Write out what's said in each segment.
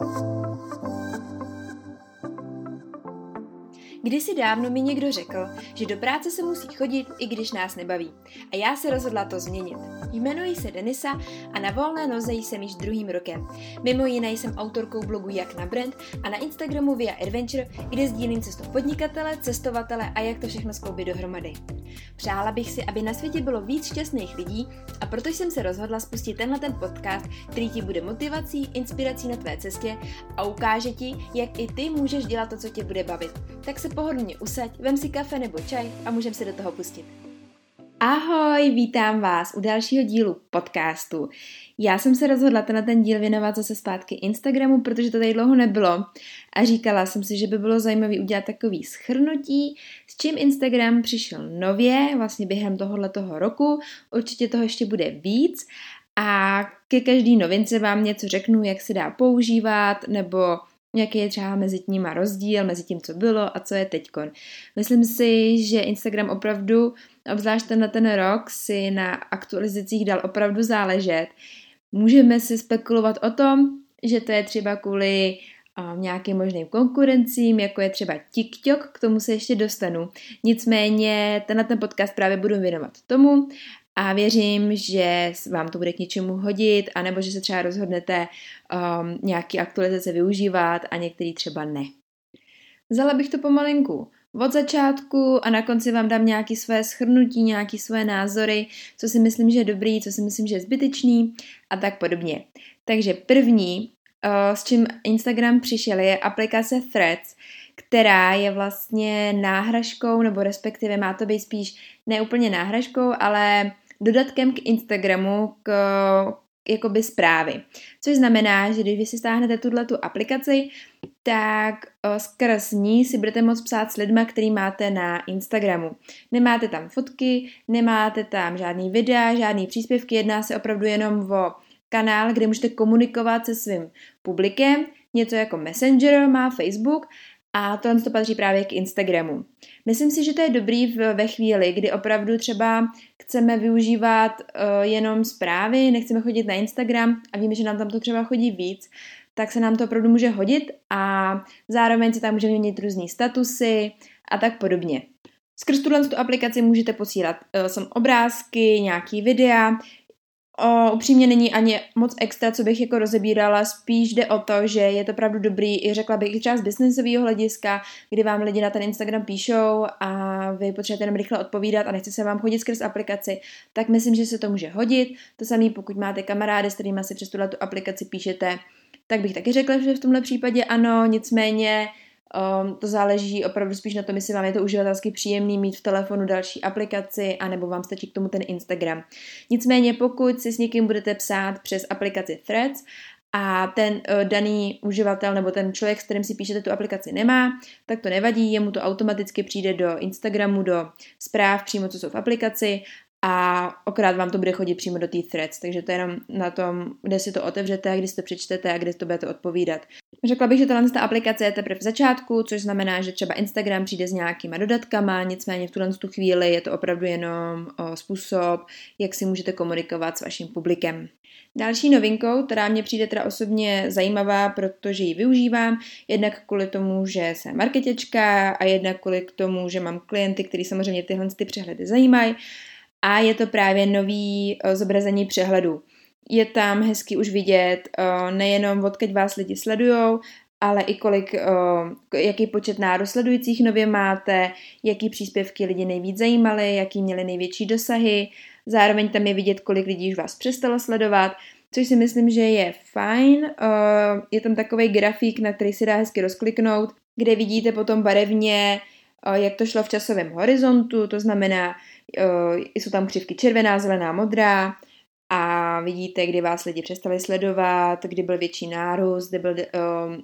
you Kdysi dávno mi někdo řekl, že do práce se musí chodit, i když nás nebaví. A já se rozhodla to změnit. Jmenuji se Denisa a na volné noze jsem již druhým rokem. Mimo jiné jsem autorkou blogu Jak na brand a na Instagramu Via Adventure, kde sdílím cestu podnikatele, cestovatele a jak to všechno skloubit dohromady. Přála bych si, aby na světě bylo víc šťastných lidí a proto jsem se rozhodla spustit tenhle ten podcast, který ti bude motivací, inspirací na tvé cestě a ukáže ti, jak i ty můžeš dělat to, co tě bude bavit. Tak se pohodlně usaď, vem si kafe nebo čaj a můžeme se do toho pustit. Ahoj, vítám vás u dalšího dílu podcastu. Já jsem se rozhodla na ten díl věnovat zase zpátky Instagramu, protože to tady dlouho nebylo a říkala jsem si, že by bylo zajímavé udělat takový schrnutí, s čím Instagram přišel nově, vlastně během tohohle toho roku, určitě toho ještě bude víc a ke každý novince vám něco řeknu, jak se dá používat, nebo jaký je třeba mezi nimi rozdíl, mezi tím, co bylo a co je teďkon. Myslím si, že Instagram opravdu, obzvlášť na ten rok, si na aktualizacích dal opravdu záležet. Můžeme si spekulovat o tom, že to je třeba kvůli um, nějakým možným konkurencím, jako je třeba TikTok, k tomu se ještě dostanu. Nicméně tenhle ten podcast právě budu věnovat tomu a věřím, že vám to bude k něčemu hodit, anebo že se třeba rozhodnete um, nějaký aktualizace využívat a některý třeba ne. Vzala bych to pomalinku od začátku a na konci vám dám nějaké své schrnutí, nějaké své názory, co si myslím, že je dobrý, co si myslím, že je zbytečný a tak podobně. Takže první, uh, s čím Instagram přišel, je aplikace Threads, která je vlastně náhražkou, nebo respektive má to být spíš neúplně náhražkou, ale dodatkem k Instagramu, k jakoby zprávy. Což znamená, že když vy si stáhnete tuhle tu aplikaci, tak o, skrz ní si budete moct psát s lidma, který máte na Instagramu. Nemáte tam fotky, nemáte tam žádný videa, žádný příspěvky, jedná se opravdu jenom o kanál, kde můžete komunikovat se svým publikem, něco jako Messenger má Facebook a tohle to patří právě k Instagramu. Myslím si, že to je dobrý v, ve chvíli, kdy opravdu třeba chceme využívat uh, jenom zprávy, nechceme chodit na Instagram a víme, že nám tam to třeba chodí víc, tak se nám to opravdu může hodit a zároveň si tam můžeme měnit různé statusy a tak podobně. Skrz tuhle tu aplikaci můžete posílat uh, obrázky, nějaký videa, O, upřímně není ani moc extra, co bych jako rozebírala, spíš jde o to, že je to opravdu dobrý, i řekla bych i třeba z businessového hlediska, kdy vám lidi na ten Instagram píšou a vy potřebujete jenom rychle odpovídat a nechce se vám chodit skrz aplikaci, tak myslím, že se to může hodit. To samé, pokud máte kamarády, s kterými si přes tuhle tu aplikaci píšete, tak bych taky řekla, že v tomhle případě ano, nicméně Um, to záleží opravdu spíš na tom, jestli vám je to uživatelsky příjemný mít v telefonu další aplikaci, anebo vám stačí k tomu ten Instagram. Nicméně, pokud si s někým budete psát přes aplikaci Threads a ten uh, daný uživatel nebo ten člověk, s kterým si píšete tu aplikaci nemá, tak to nevadí, jemu to automaticky přijde do Instagramu, do zpráv přímo, co jsou v aplikaci a okrát vám to bude chodit přímo do té threads, takže to je jenom na tom, kde si to otevřete, kdy si to přečtete a kde to budete odpovídat. Řekla bych, že tahle ta aplikace je teprve v začátku, což znamená, že třeba Instagram přijde s nějakýma dodatkama, nicméně v tuhle tu chvíli je to opravdu jenom způsob, jak si můžete komunikovat s vaším publikem. Další novinkou, která mě přijde teda osobně zajímavá, protože ji využívám, jednak kvůli tomu, že jsem marketečka a jednak kvůli tomu, že mám klienty, který samozřejmě tyhle ty přehledy zajímají, a je to právě nový zobrazení přehledu. Je tam hezky už vidět uh, nejenom odkud vás lidi sledujou, ale i kolik, uh, jaký počet nárosledujících nově máte, jaký příspěvky lidi nejvíc zajímaly, jaký měli největší dosahy. Zároveň tam je vidět, kolik lidí už vás přestalo sledovat, což si myslím, že je fajn. Je tam takový grafik, na který si dá hezky rozkliknout, kde vidíte potom barevně, jak to šlo v časovém horizontu, to znamená, jsou tam křivky červená, zelená, modrá a vidíte, kdy vás lidi přestali sledovat, kdy byl větší nárůst, kde, byl,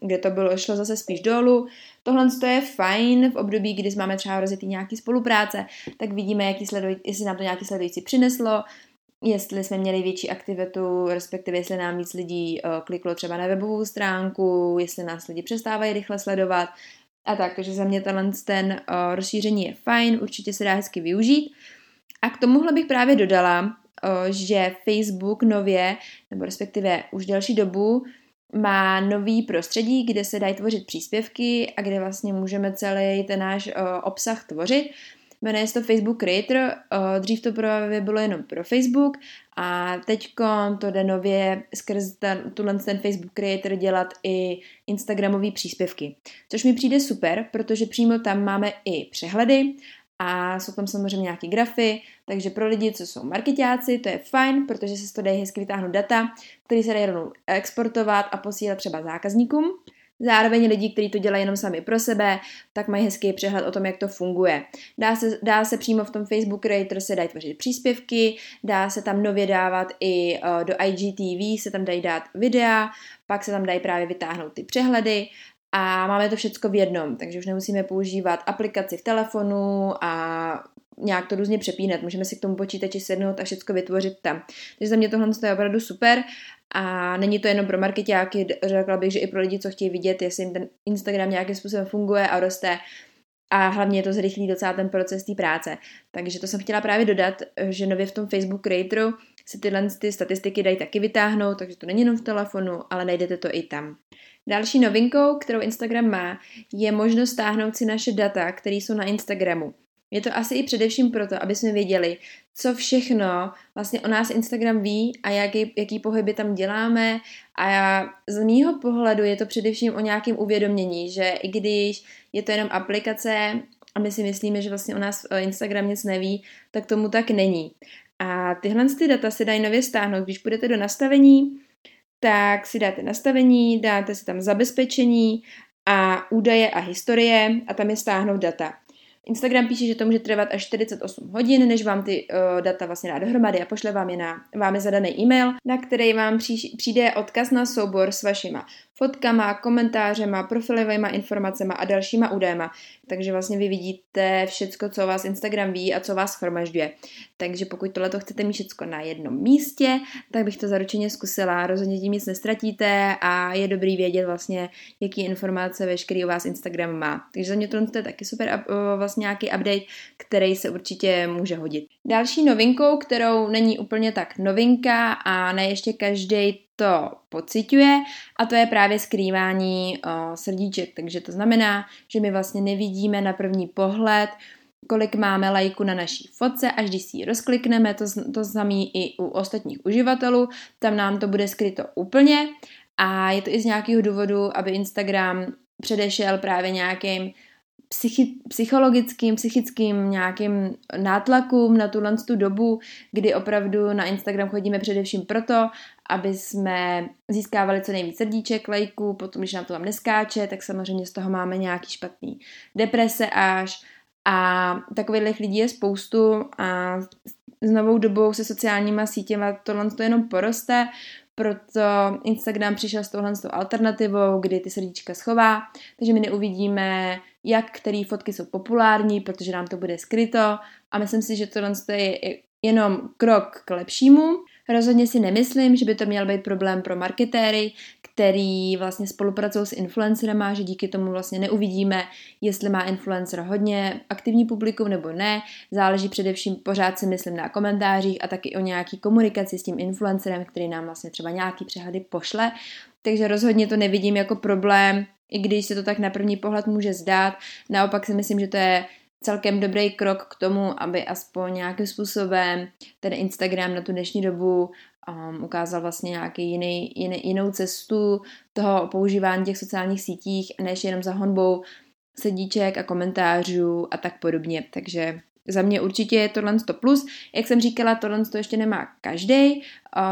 kde to bylo, šlo zase spíš dolů. Tohle je fajn v období, kdy máme třeba rozjetý nějaký spolupráce, tak vidíme, jaký sleduj, jestli nám to nějaký sledující přineslo, jestli jsme měli větší aktivitu, respektive jestli nám víc lidí kliklo třeba na webovou stránku, jestli nás lidi přestávají rychle sledovat a tak, takže za mě tenhle ten uh, rozšíření je fajn, určitě se dá hezky využít. A k tomuhle bych právě dodala, že Facebook nově, nebo respektive už delší dobu, má nový prostředí, kde se dají tvořit příspěvky a kde vlastně můžeme celý ten náš obsah tvořit. Jmenuje se to Facebook Creator, dřív to právě bylo jenom pro Facebook a teď to jde nově skrz ten, tuhle ten Facebook Creator dělat i Instagramové příspěvky. Což mi přijde super, protože přímo tam máme i přehledy a jsou tam samozřejmě nějaké grafy, takže pro lidi, co jsou marketáci, to je fajn, protože se z toho dají hezky vytáhnout data, které se dají rovnou exportovat a posílat třeba zákazníkům. Zároveň lidi, kteří to dělají jenom sami pro sebe, tak mají hezký přehled o tom, jak to funguje. Dá se, dá se přímo v tom Facebook Creator se dají tvořit příspěvky, dá se tam nově dávat i uh, do IGTV, se tam dají dát videa, pak se tam dají právě vytáhnout ty přehledy a máme to všechno v jednom, takže už nemusíme používat aplikaci v telefonu a nějak to různě přepínat. Můžeme si k tomu počítači sednout a všechno vytvořit tam. Takže za mě tohle je opravdu super a není to jenom pro marketáky, řekla bych, že i pro lidi, co chtějí vidět, jestli jim ten Instagram nějakým způsobem funguje a roste a hlavně to zrychlí docela ten proces té práce. Takže to jsem chtěla právě dodat, že nově v tom Facebook Creatoru se tyhle ty statistiky dají taky vytáhnout, takže to není jenom v telefonu, ale najdete to i tam. Další novinkou, kterou Instagram má, je možnost stáhnout si naše data, které jsou na Instagramu. Je to asi i především proto, aby jsme věděli, co všechno vlastně o nás Instagram ví a jaký, jaký pohyby tam děláme. A já, z mýho pohledu je to především o nějakém uvědomění, že i když je to jenom aplikace a my si myslíme, že vlastně o nás Instagram nic neví, tak tomu tak není. A tyhle ty data se dají nově stáhnout, když půjdete do nastavení, tak si dáte nastavení, dáte si tam zabezpečení a údaje a historie a tam je stáhnout data. Instagram píše, že to může trvat až 48 hodin, než vám ty uh, data vlastně dá dohromady a pošle vám je na vámi zadaný e-mail, na který vám přijde odkaz na soubor s vašima fotkama, komentářema, profilovými informacemi a dalšíma údajema. Takže vlastně vy vidíte všecko, co vás Instagram ví a co vás schromažďuje. Takže pokud tohle chcete mít všecko na jednom místě, tak bych to zaručeně zkusila. Rozhodně tím nic nestratíte a je dobrý vědět vlastně, jaký informace veškerý o vás Instagram má. Takže za mě to je taky super vlastně nějaký update, který se určitě může hodit. Další novinkou, kterou není úplně tak novinka a ne ještě každý to pociťuje a to je právě skrývání o, srdíček. Takže to znamená, že my vlastně nevidíme na první pohled, kolik máme lajku na naší fotce, až když si ji rozklikneme, to, to samé i u ostatních uživatelů, tam nám to bude skryto úplně a je to i z nějakého důvodu, aby Instagram předešel právě nějakým psychi- psychologickým, psychickým nějakým nátlakům na tuhle tu dobu, kdy opravdu na Instagram chodíme především proto, aby jsme získávali co nejvíc srdíček, lajků, potom když nám to tam neskáče, tak samozřejmě z toho máme nějaký špatný deprese až. A takových lidí je spoustu a s novou dobou se sociálníma sítěma tohle to jenom poroste, proto Instagram přišel s touhle alternativou, kdy ty srdíčka schová, takže my neuvidíme, jak které fotky jsou populární, protože nám to bude skryto a myslím si, že tohle je jenom krok k lepšímu. Rozhodně si nemyslím, že by to měl být problém pro marketéry, který vlastně spolupracují s influencerem, že díky tomu vlastně neuvidíme, jestli má influencer hodně aktivní publikum nebo ne. Záleží především, pořád si myslím, na komentářích a taky o nějaký komunikaci s tím influencerem, který nám vlastně třeba nějaký přehledy pošle. Takže rozhodně to nevidím jako problém, i když se to tak na první pohled může zdát. Naopak si myslím, že to je celkem dobrý krok k tomu, aby aspoň nějakým způsobem ten Instagram na tu dnešní dobu um, ukázal vlastně nějaký jiný, jiný, jinou cestu toho používání těch sociálních sítích, než jenom za honbou sedíček a komentářů a tak podobně. Takže za mě určitě je tohle to plus. Jak jsem říkala, tohle to ještě nemá každý.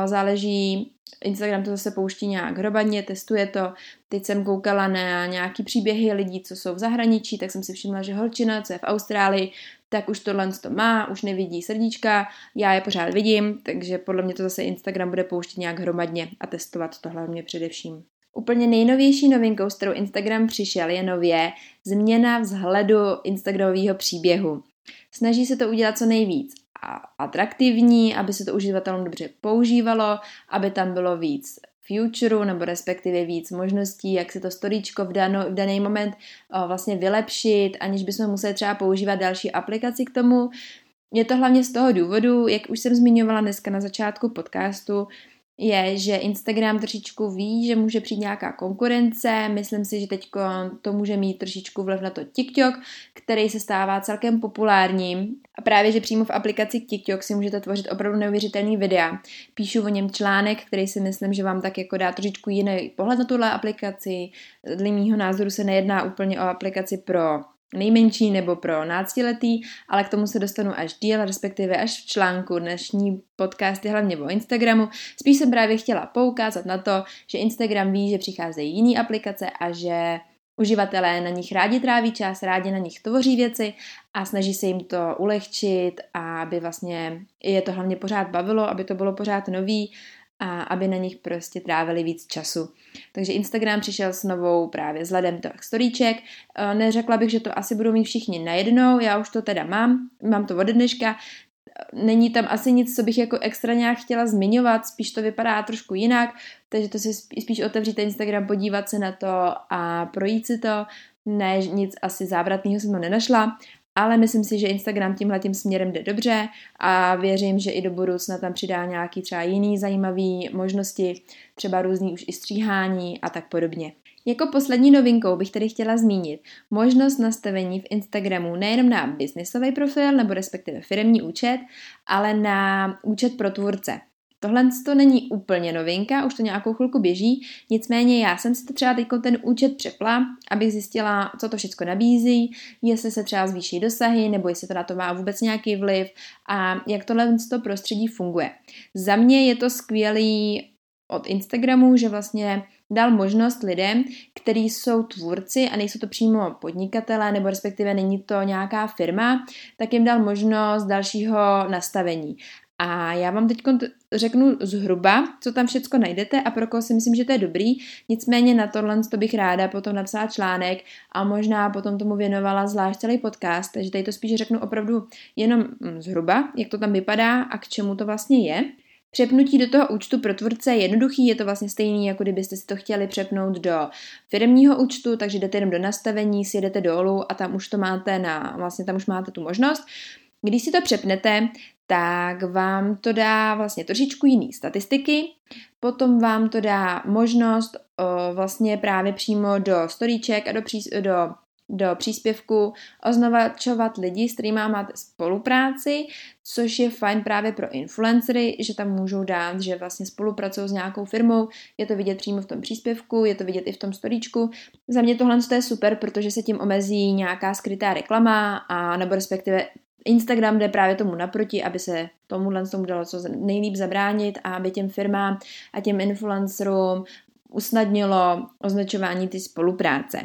Záleží, Instagram to zase pouští nějak hromadně, testuje to. Teď jsem koukala na nějaký příběhy lidí, co jsou v zahraničí, tak jsem si všimla, že holčina, co je v Austrálii, tak už tohle to má, už nevidí srdíčka, já je pořád vidím, takže podle mě to zase Instagram bude pouštět nějak hromadně a testovat to hlavně především. Úplně nejnovější novinkou, s kterou Instagram přišel, je nově změna vzhledu Instagramového příběhu. Snaží se to udělat co nejvíc a atraktivní, aby se to uživatelům dobře používalo, aby tam bylo víc future, nebo respektive víc možností, jak se to storíčko v, dano, v daný moment o, vlastně vylepšit, aniž bychom museli třeba používat další aplikaci k tomu. Je to hlavně z toho důvodu, jak už jsem zmiňovala dneska na začátku podcastu, je, že Instagram trošičku ví, že může přijít nějaká konkurence. Myslím si, že teď to může mít trošičku vliv na to TikTok, který se stává celkem populárním. A právě, že přímo v aplikaci TikTok si můžete tvořit opravdu neuvěřitelný videa. Píšu o něm článek, který si myslím, že vám tak jako dá trošičku jiný pohled na tuhle aplikaci. Dle mýho názoru se nejedná úplně o aplikaci pro nejmenší nebo pro náctiletý, ale k tomu se dostanu až díl, respektive až v článku. Dnešní podcast je hlavně o Instagramu. Spíš jsem právě chtěla poukázat na to, že Instagram ví, že přicházejí jiné aplikace a že Uživatelé na nich rádi tráví čas, rádi na nich tvoří věci a snaží se jim to ulehčit aby vlastně je to hlavně pořád bavilo, aby to bylo pořád nový a aby na nich prostě trávili víc času. Takže Instagram přišel s novou právě vzhledem toho storíček. Eh, neřekla bych, že to asi budou mít všichni najednou, já už to teda mám, mám to od dneška, není tam asi nic, co bych jako extra nějak chtěla zmiňovat, spíš to vypadá trošku jinak, takže to si spíš otevřít Instagram, podívat se na to a projít si to, ne, nic asi závratného jsem to nenašla, ale myslím si, že Instagram tímhle tím směrem jde dobře a věřím, že i do budoucna tam přidá nějaký třeba jiný zajímavý možnosti, třeba různý už i stříhání a tak podobně. Jako poslední novinkou bych tedy chtěla zmínit možnost nastavení v Instagramu nejenom na biznisový profil nebo respektive firmní účet, ale na účet pro tvůrce. Tohle to není úplně novinka, už to nějakou chvilku běží, nicméně já jsem si to třeba teď ten účet přepla, abych zjistila, co to všechno nabízí, jestli se třeba zvýší dosahy, nebo jestli to na to má vůbec nějaký vliv a jak tohle to prostředí funguje. Za mě je to skvělý od Instagramu, že vlastně dal možnost lidem, kteří jsou tvůrci a nejsou to přímo podnikatelé, nebo respektive není to nějaká firma, tak jim dal možnost dalšího nastavení. A já vám teď řeknu zhruba, co tam všechno najdete a pro koho si myslím, že to je dobrý. Nicméně na tohle to bych ráda potom napsala článek a možná potom tomu věnovala zvlášť celý podcast, takže tady to spíš řeknu opravdu jenom mm, zhruba, jak to tam vypadá a k čemu to vlastně je. Přepnutí do toho účtu pro tvůrce je jednoduchý, je to vlastně stejný, jako kdybyste si to chtěli přepnout do firmního účtu, takže jdete jenom do nastavení, sjedete dolů a tam už to máte na, vlastně tam už máte tu možnost. Když si to přepnete, tak vám to dá vlastně trošičku jiný statistiky, potom vám to dá možnost o, vlastně právě přímo do storíček a do, přís, do do příspěvku označovat lidi, s kterými máte spolupráci, což je fajn právě pro influencery, že tam můžou dát, že vlastně spolupracují s nějakou firmou, je to vidět přímo v tom příspěvku, je to vidět i v tom storíčku. Za mě tohle je super, protože se tím omezí nějaká skrytá reklama a nebo respektive Instagram jde právě tomu naproti, aby se tomuhle tomu dalo co nejlíp zabránit a aby těm firmám a těm influencerům usnadnilo označování ty spolupráce.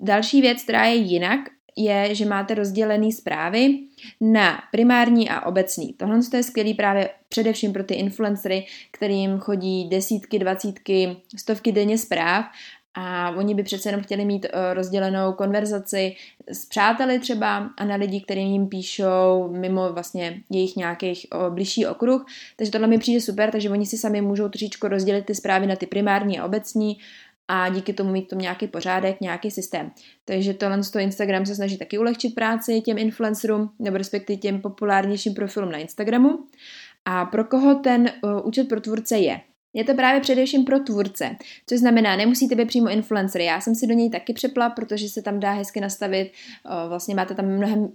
Další věc, která je jinak, je, že máte rozdělené zprávy na primární a obecný. Tohle je skvělý právě především pro ty influencery, kterým chodí desítky, dvacítky, stovky denně zpráv a oni by přece jenom chtěli mít uh, rozdělenou konverzaci s přáteli třeba a na lidi, kterým jim píšou mimo vlastně jejich nějakých blížší okruh. Takže tohle mi přijde super, takže oni si sami můžou trošičku rozdělit ty zprávy na ty primární a obecní a díky tomu mít tom nějaký pořádek, nějaký systém. Takže tohle z toho Instagram se snaží taky ulehčit práci těm influencerům nebo respektive těm populárnějším profilům na Instagramu. A pro koho ten účet pro tvůrce je? Je to právě především pro tvůrce, což znamená, nemusíte být přímo influencer. Já jsem si do něj taky přepla, protože se tam dá hezky nastavit, vlastně máte tam mnohem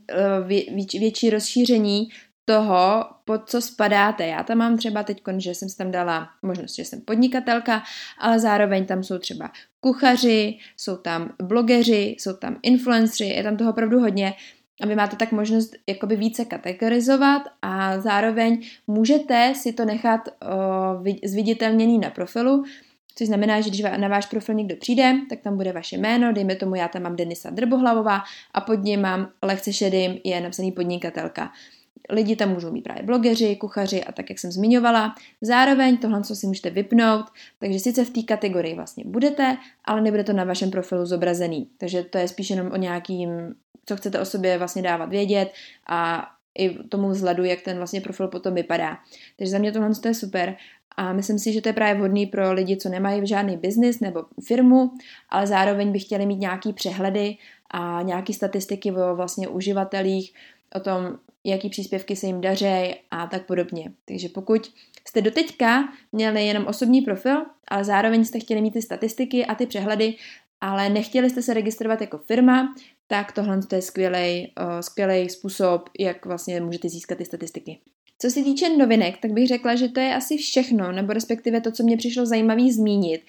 větší rozšíření toho, pod co spadáte. Já tam mám třeba teď, že jsem si tam dala možnost, že jsem podnikatelka, ale zároveň tam jsou třeba kuchaři, jsou tam blogeři, jsou tam influenceri, je tam toho opravdu hodně a vy máte tak možnost jakoby více kategorizovat a zároveň můžete si to nechat uh, zviditelněný na profilu, což znamená, že když na váš profil někdo přijde, tak tam bude vaše jméno, dejme tomu, já tam mám Denisa Drbohlavová a pod ním mám lehce šedým je napsaný podnikatelka. Lidi tam můžou mít právě blogeři, kuchaři a tak, jak jsem zmiňovala. Zároveň tohle co si můžete vypnout, takže sice v té kategorii vlastně budete, ale nebude to na vašem profilu zobrazený. Takže to je spíš jenom o nějakým co chcete o sobě vlastně dávat vědět a i tomu vzhledu, jak ten vlastně profil potom vypadá. Takže za mě tohle je super a myslím si, že to je právě vhodný pro lidi, co nemají žádný biznis nebo firmu, ale zároveň by chtěli mít nějaký přehledy a nějaké statistiky o vlastně uživatelích, o tom, jaký příspěvky se jim daří a tak podobně. Takže pokud jste doteďka měli jenom osobní profil, ale zároveň jste chtěli mít ty statistiky a ty přehledy, ale nechtěli jste se registrovat jako firma, tak tohle je skvělý, uh, skvělý způsob, jak vlastně můžete získat ty statistiky. Co se týče novinek, tak bych řekla, že to je asi všechno, nebo respektive to, co mě přišlo zajímavý zmínit.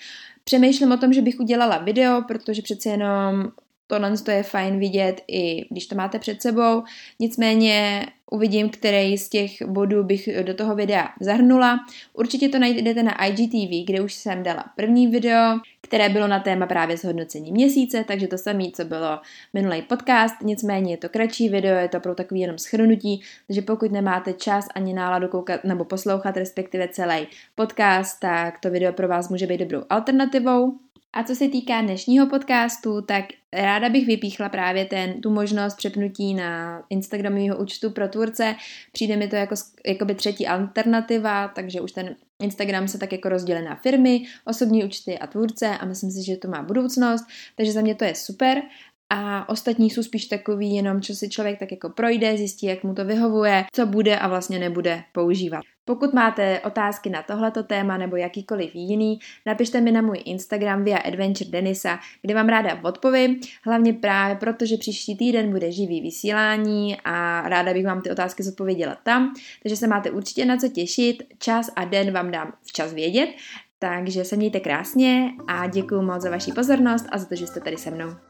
Přemýšlím o tom, že bych udělala video, protože přece jenom tohle je fajn vidět i když to máte před sebou. Nicméně uvidím, který z těch bodů bych do toho videa zahrnula. Určitě to najdete na IGTV, kde už jsem dala první video, které bylo na téma právě zhodnocení měsíce, takže to samé, co bylo minulý podcast, nicméně je to kratší video, je to pro takový jenom schrnutí, takže pokud nemáte čas ani náladu koukat nebo poslouchat, respektive celý podcast, tak to video pro vás může být dobrou alternativou. A co se týká dnešního podcastu, tak ráda bych vypíchla právě ten, tu možnost přepnutí na Instagramového účtu pro tvůrce. Přijde mi to jako jakoby třetí alternativa, takže už ten Instagram se tak jako rozdělí na firmy, osobní účty a tvůrce a myslím si, že to má budoucnost, takže za mě to je super a ostatní jsou spíš takový jenom, co si člověk tak jako projde, zjistí, jak mu to vyhovuje, co bude a vlastně nebude používat. Pokud máte otázky na tohleto téma nebo jakýkoliv jiný, napište mi na můj Instagram via Adventure Denisa, kde vám ráda odpovím, hlavně právě proto, že příští týden bude živý vysílání a ráda bych vám ty otázky zodpověděla tam, takže se máte určitě na co těšit, čas a den vám dám včas vědět, takže se mějte krásně a děkuji moc za vaši pozornost a za to, že jste tady se mnou.